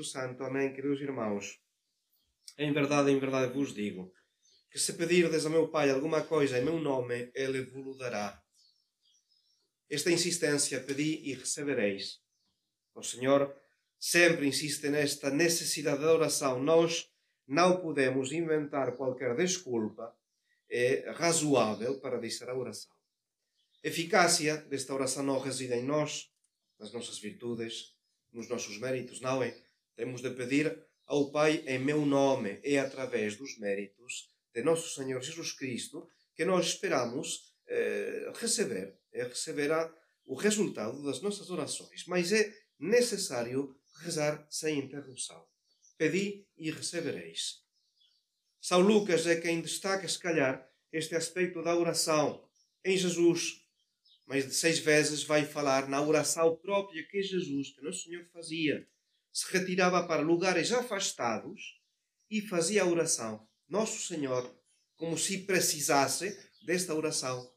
Espírito Santo. Amém, queridos irmãos. Em verdade, em verdade vos digo, que se pedirdes a meu Pai alguma coisa em meu nome, Ele vos dará. Esta insistência pedi e recebereis. O Senhor sempre insiste nesta necessidade da oração. Nós não podemos inventar qualquer desculpa é razoável para deixar a oração. A eficácia desta oração não reside em nós, nas nossas virtudes, nos nossos méritos, não é? Temos de pedir ao Pai em meu nome, é através dos méritos de nosso Senhor Jesus Cristo que nós esperamos eh, receber, é receber a, o resultado das nossas orações. Mas é necessário rezar sem interrupção. Pedi e recebereis. São Lucas é quem destaca, se calhar, este aspecto da oração em Jesus. Mais de seis vezes vai falar na oração própria que Jesus, que Nosso Senhor fazia. Se retirava para lugares afastados e fazia oração. Nosso Senhor, como se precisasse desta oração.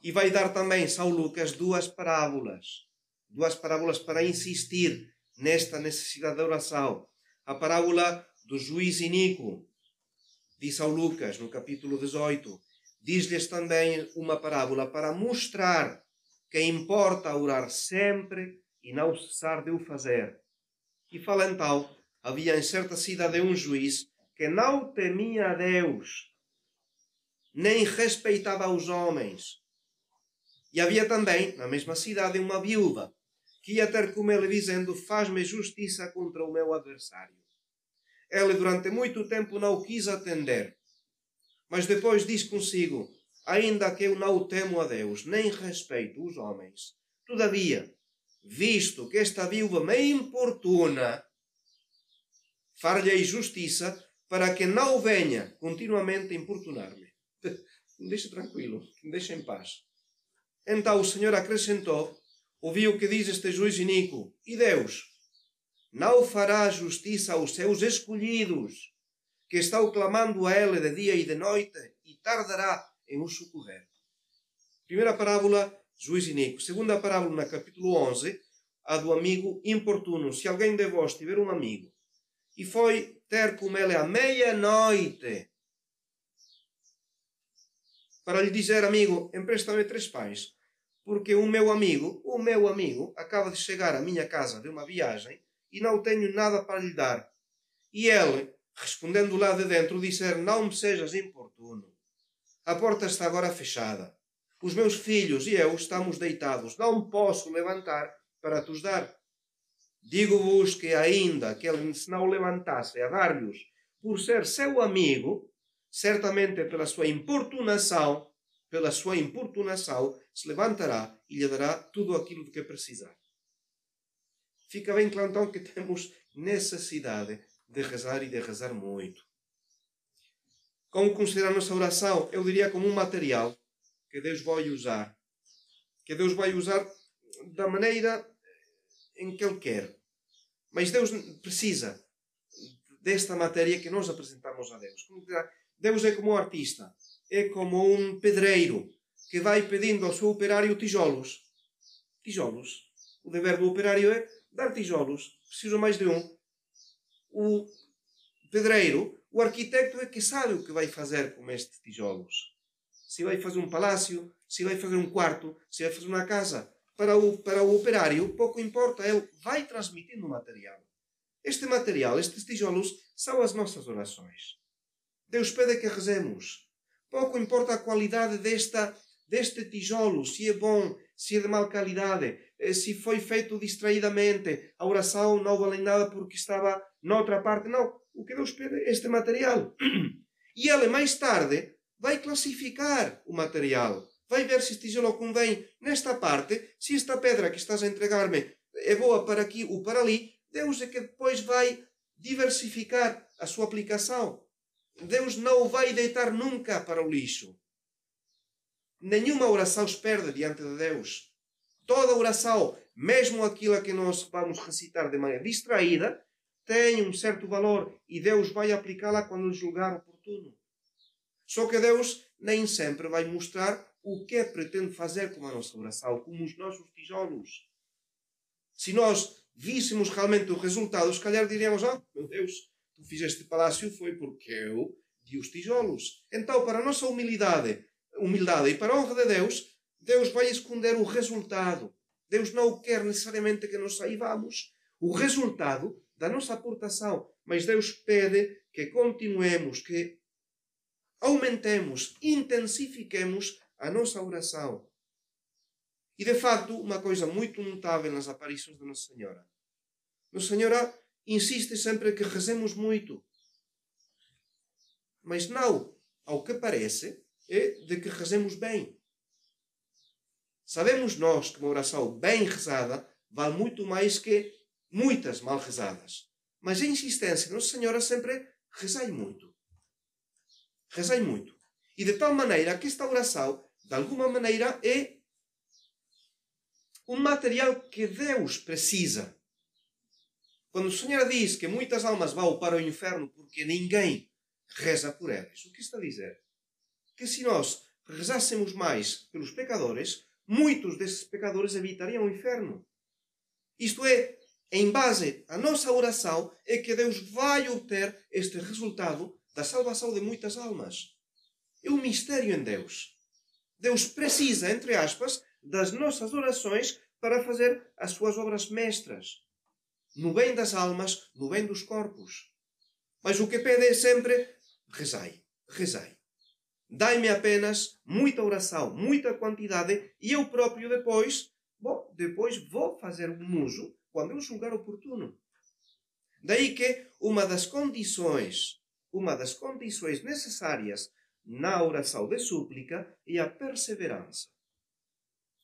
E vai dar também São Lucas duas parábolas. Duas parábolas para insistir nesta necessidade da oração. A parábola do juiz iníquo, diz São Lucas, no capítulo 18. Diz-lhes também uma parábola para mostrar que importa orar sempre e não cessar de o fazer. E fala então: havia em certa cidade um juiz que não temia a Deus, nem respeitava os homens. E havia também, na mesma cidade, uma viúva que ia ter com ele dizendo: Faz-me justiça contra o meu adversário. Ele durante muito tempo não quis atender, mas depois diz consigo: Ainda que eu não temo a Deus, nem respeito os homens, todavia, visto que esta viúva me importuna, far-lhe justiça para que não venha continuamente importunar-me. Me deixe tranquilo, me deixe em paz. Então o Senhor acrescentou: Ouviu o que diz este juiz iníquo, e Deus não fará justiça aos seus escolhidos, que estão clamando a Ele de dia e de noite, e tardará em os socorrer. Primeira parábola, juiz iníquo. Segunda parábola, no capítulo 11, a do amigo importuno. Se alguém de vós tiver um amigo e foi ter com ele à meia-noite para lhe dizer, amigo, empresta-me três pães, porque o meu amigo, o meu amigo, acaba de chegar à minha casa de uma viagem e não tenho nada para lhe dar. E ele, respondendo lá de dentro, disser: Não me sejas importuno. A porta está agora fechada. Os meus filhos e eu estamos deitados. Não posso levantar para te dar. Digo-vos que, ainda que ele se não levantasse a dar-lhes por ser seu amigo, certamente pela sua importunação, pela sua importunação, se levantará e lhe dará tudo aquilo de que precisar. Fica bem claro então que temos necessidade de rezar e de rezar muito. Como considerar nossa oração? Eu diria como um material que Deus vai usar. Que Deus vai usar da maneira em que Ele quer. Mas Deus precisa desta matéria que nós apresentamos a Deus. Deus é como um artista, é como um pedreiro que vai pedindo ao seu operário tijolos. Tijolos. O dever do operário é dar tijolos. Preciso mais de um. O pedreiro, o arquiteto é que sabe o que vai fazer com estes tijolos. Se vai fazer um palácio, se vai fazer um quarto, se vai fazer uma casa. Para o, para o operário, pouco importa, ele vai transmitindo material. Este material, estes tijolos, são as nossas orações. Deus pede que rezemos. Pouco importa a qualidade desta, deste tijolo, se é bom, se é de mal qualidade, eh, se foi feito distraidamente, a oração não vale nada porque estava noutra parte. Não, o que Deus pede é este material. E ele, mais tarde, vai classificar o material. Vai ver se este tijolo convém nesta parte, se esta pedra que estás a entregar-me é boa para aqui ou para ali. Deus é que depois vai diversificar a sua aplicação. Deus não o vai deitar nunca para o lixo. Nenhuma oração se perde diante de Deus. Toda oração, mesmo aquilo que nós vamos recitar de maneira distraída, tem um certo valor e Deus vai aplicá-la quando julgar oportuno. Só que Deus nem sempre vai mostrar o que pretende fazer com a nossa oração, como os nossos tijolos. Se nós víssemos realmente o resultado, se calhar diríamos: Ah, meu Deus, tu fizeste palácio foi porque eu di os tijolos. Então, para a nossa humildade, humildade e para a honra de Deus, Deus vai esconder o resultado. Deus não quer necessariamente que nós saibamos o resultado da nossa aportação, mas Deus pede que continuemos, que aumentemos, intensifiquemos a nossa oração. E de facto, uma coisa muito notável nas aparições de Nossa Senhora. Nossa Senhora insiste sempre que rezemos muito. Mas não, ao que parece, é de que rezemos bem. Sabemos nós que uma oração bem rezada vale muito mais que muitas mal rezadas. Mas a insistência de Nossa Senhora sempre rezai muito. Rezai muito. E de tal maneira que esta oração, de alguma maneira, é um material que Deus precisa. Quando o Senhor diz que muitas almas vão para o inferno porque ninguém reza por elas, o que está a dizer? Que se nós rezássemos mais pelos pecadores, muitos desses pecadores evitariam o inferno. Isto é, em base à nossa oração, é que Deus vai obter este resultado da salvação de muitas almas. É um mistério em Deus. Deus precisa, entre aspas, das nossas orações para fazer as suas obras mestras, no bem das almas, no bem dos corpos. Mas o que pede é sempre: rezai, rezai. Dai-me apenas muita oração, muita quantidade, e eu próprio depois, bom, depois vou fazer um uso quando eu julgar oportuno. Daí que uma das condições, uma das condições necessárias na oração de súplica é a perseverança.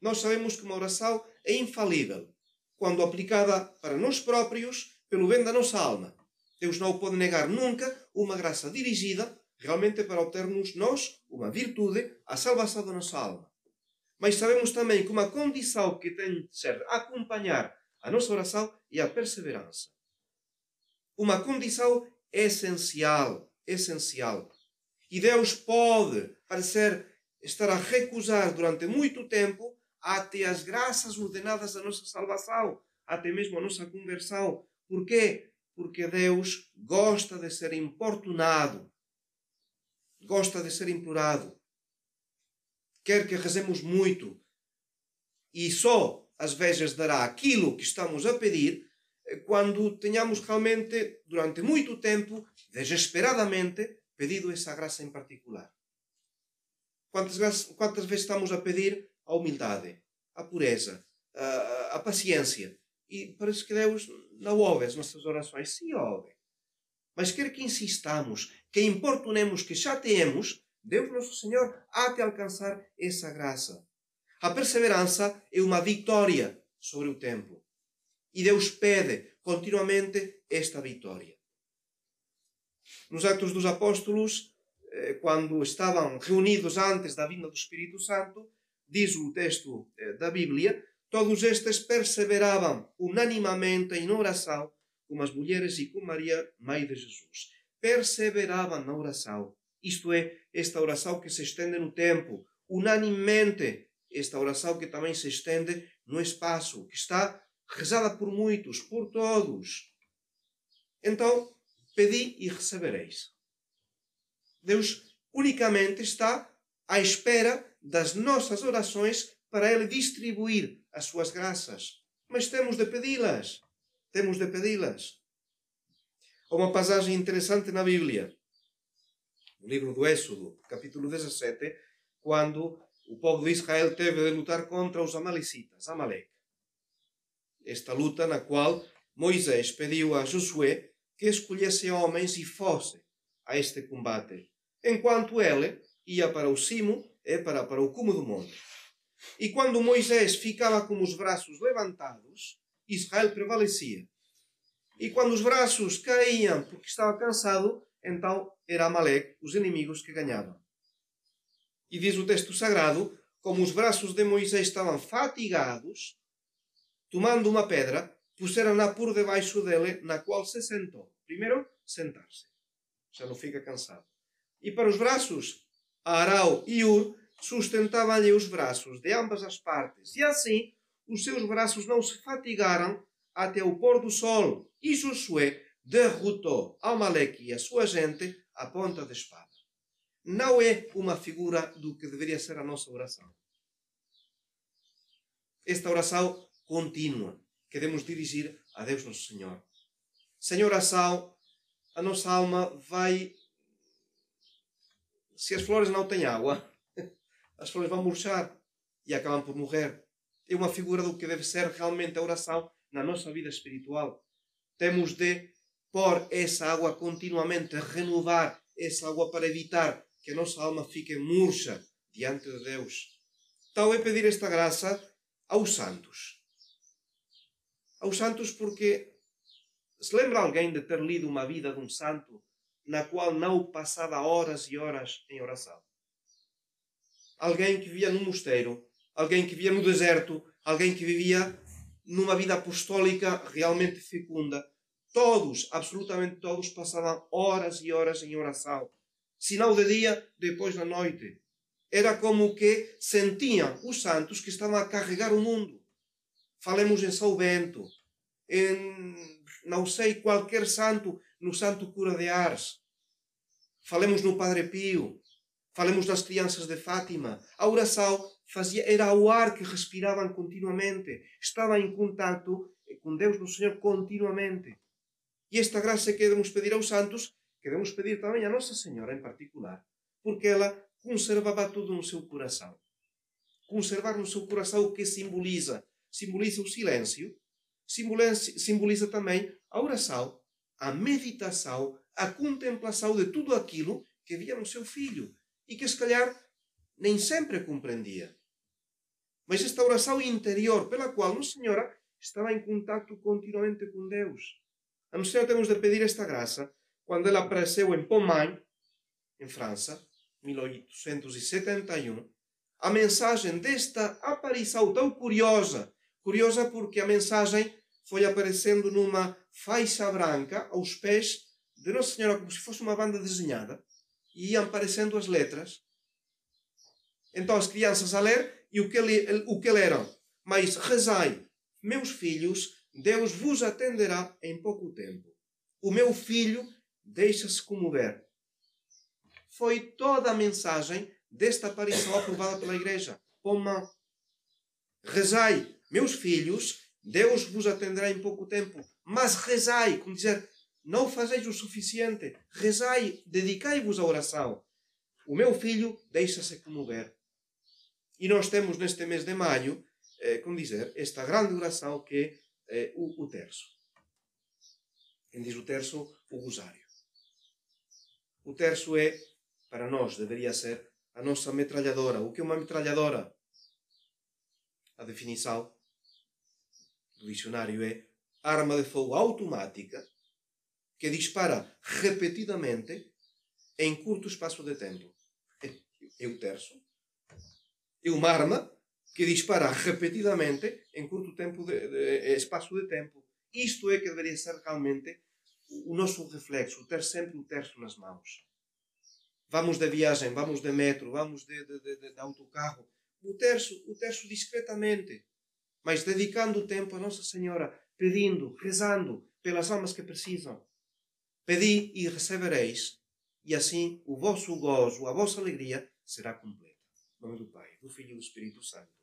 Nós sabemos que uma oração é infalível quando aplicada para nós próprios pelo bem da nossa alma. Deus não pode negar nunca uma graça dirigida realmente para obtermos nós uma virtude, a salvação da nossa alma. Mas sabemos também que uma condição que tem de ser acompanhar a nossa oração é a perseverança. Uma condição essencial, essencial. E Deus pode parecer estar a recusar durante muito tempo até as graças ordenadas da nossa salvação, até mesmo a nossa conversão. Por quê? Porque Deus gosta de ser importunado, gosta de ser implorado, quer que rezemos muito e só às vezes dará aquilo que estamos a pedir quando tenhamos realmente, durante muito tempo, desesperadamente, pedido essa graça em particular. Quantas, quantas vezes estamos a pedir a humildade, a pureza, a, a paciência. E parece que Deus não ouve as nossas orações. Sim, ouve. Mas quer que insistamos, que importunemos, que chateemos, Deus Nosso Senhor há de alcançar essa graça. A perseverança é uma vitória sobre o tempo. E Deus pede continuamente esta vitória. Nos Atos dos Apóstolos, eh, quando estavam reunidos antes da vinda do Espírito Santo, diz o texto eh, da Bíblia, todos estes perseveravam unanimamente em oração com as mulheres e com Maria, mãe de Jesus. Perseveravam na oração. Isto é, esta oração que se estende no tempo, unanimemente, esta oração que também se estende no espaço, que está rezada por muitos, por todos. Então, pedi e recebereis. Deus unicamente está à espera das nossas orações para Ele distribuir as suas graças. Mas temos de pedi-las. Temos de pedi-las. Há uma passagem interessante na Bíblia, no livro do Êxodo, capítulo 17, quando o povo de Israel teve de lutar contra os amalecitas, Amalek. Esta luta na qual Moisés pediu a Josué que escolhesse homens e fosse a este combate, enquanto ele ia para o cimo é para, para o cume do monte. E quando Moisés ficava com os braços levantados, Israel prevalecia. E quando os braços caíam porque estava cansado, então era Amalek, os inimigos que ganhavam. E diz o texto sagrado, como os braços de Moisés estavam fatigados, tomando uma pedra, puseram-na por debaixo dele, na qual se sentou. Primeiro, sentar-se. Já não fica cansado. E para os braços Arau e Ur sustentavam-lhe os braços de ambas as partes, e assim os seus braços não se fatigaram até o pôr do sol. E Josué derrotou Amaleque e a sua gente à ponta da espada. Não é uma figura do que deveria ser a nossa oração. Esta oração contínua que devemos dirigir a Deus Nosso Senhor. Sem oração, a nossa alma vai. Se as flores não têm água, as flores vão murchar e acabam por morrer. É uma figura do que deve ser realmente a oração na nossa vida espiritual. Temos de pôr essa água continuamente, renovar essa água para evitar que a nossa alma fique murcha diante de Deus. Então é pedir esta graça aos santos. Aos santos porque se lembra alguém de ter lido uma vida de um santo na qual não passava horas e horas em oração? Alguém que vivia num mosteiro, alguém que vivia no deserto, alguém que vivia numa vida apostólica realmente fecunda. Todos, absolutamente todos, passavam horas e horas em oração. Sinal de dia, depois da noite. Era como que sentiam os santos que estavam a carregar o mundo. Falemos em São Bento, em, não sei, qualquer santo, no Santo Cura de Ars. Falemos no Padre Pio. Falemos das crianças de Fátima. A oração fazia, era o ar que respiravam continuamente. Estavam em contato com Deus no Senhor continuamente. E esta graça que devemos pedir aos santos, que devemos pedir também a Nossa Senhora em particular, porque ela conservava tudo no seu coração. Conservar no seu coração o que simboliza? Simboliza o silêncio, simboliza, simboliza também a oração, a meditação, a contemplação de tudo aquilo que via no seu filho e que, se calhar, nem sempre compreendia. Mas esta oração interior, pela qual Nossa Senhora estava em contato continuamente com Deus. A Nossa Senhora temos de pedir esta graça quando ela apareceu em Pomain, em França, 1871, a mensagem desta aparição tão curiosa, curiosa porque a mensagem foi aparecendo numa faixa branca aos pés de Nossa Senhora, como se fosse uma banda desenhada, e iam aparecendo as letras. Então as crianças a ler, e o que, o que leram? Mas rezai, meus filhos, Deus vos atenderá em pouco tempo. O meu filho deixa-se comover. Foi toda a mensagem desta aparição aprovada pela Igreja. Pomã. Rezai, meus filhos, Deus vos atenderá em pouco tempo. Mas rezai, como dizer, não fazeis o suficiente. Rezai, dedicai-vos à oração. O meu filho deixa-se comover. E nós temos neste mês de maio, eh, como dizer, esta grande oração que é eh, o, o terço. Quem diz o terço? O rosário. O terço é, para nós, deveria ser a nossa metralhadora. O que é uma metralhadora? A definição do dicionário é arma de fogo automática que dispara repetidamente em curto espaço de tempo. É o terço. É uma arma que dispara repetidamente em curto tempo de, de, espaço de tempo. Isto é que deveria ser realmente o nosso reflexo, ter sempre o terço nas mãos. Vamos de viagem, vamos de metro, vamos de, de, de, de autocarro. O terço, o terço discretamente, mas dedicando tempo a Nossa Senhora, pedindo, rezando pelas almas que precisam. Pedi e recebereis, e assim o vosso gozo, a vossa alegria será completa. Em nome do Pai, do Filho e do Espírito Santo.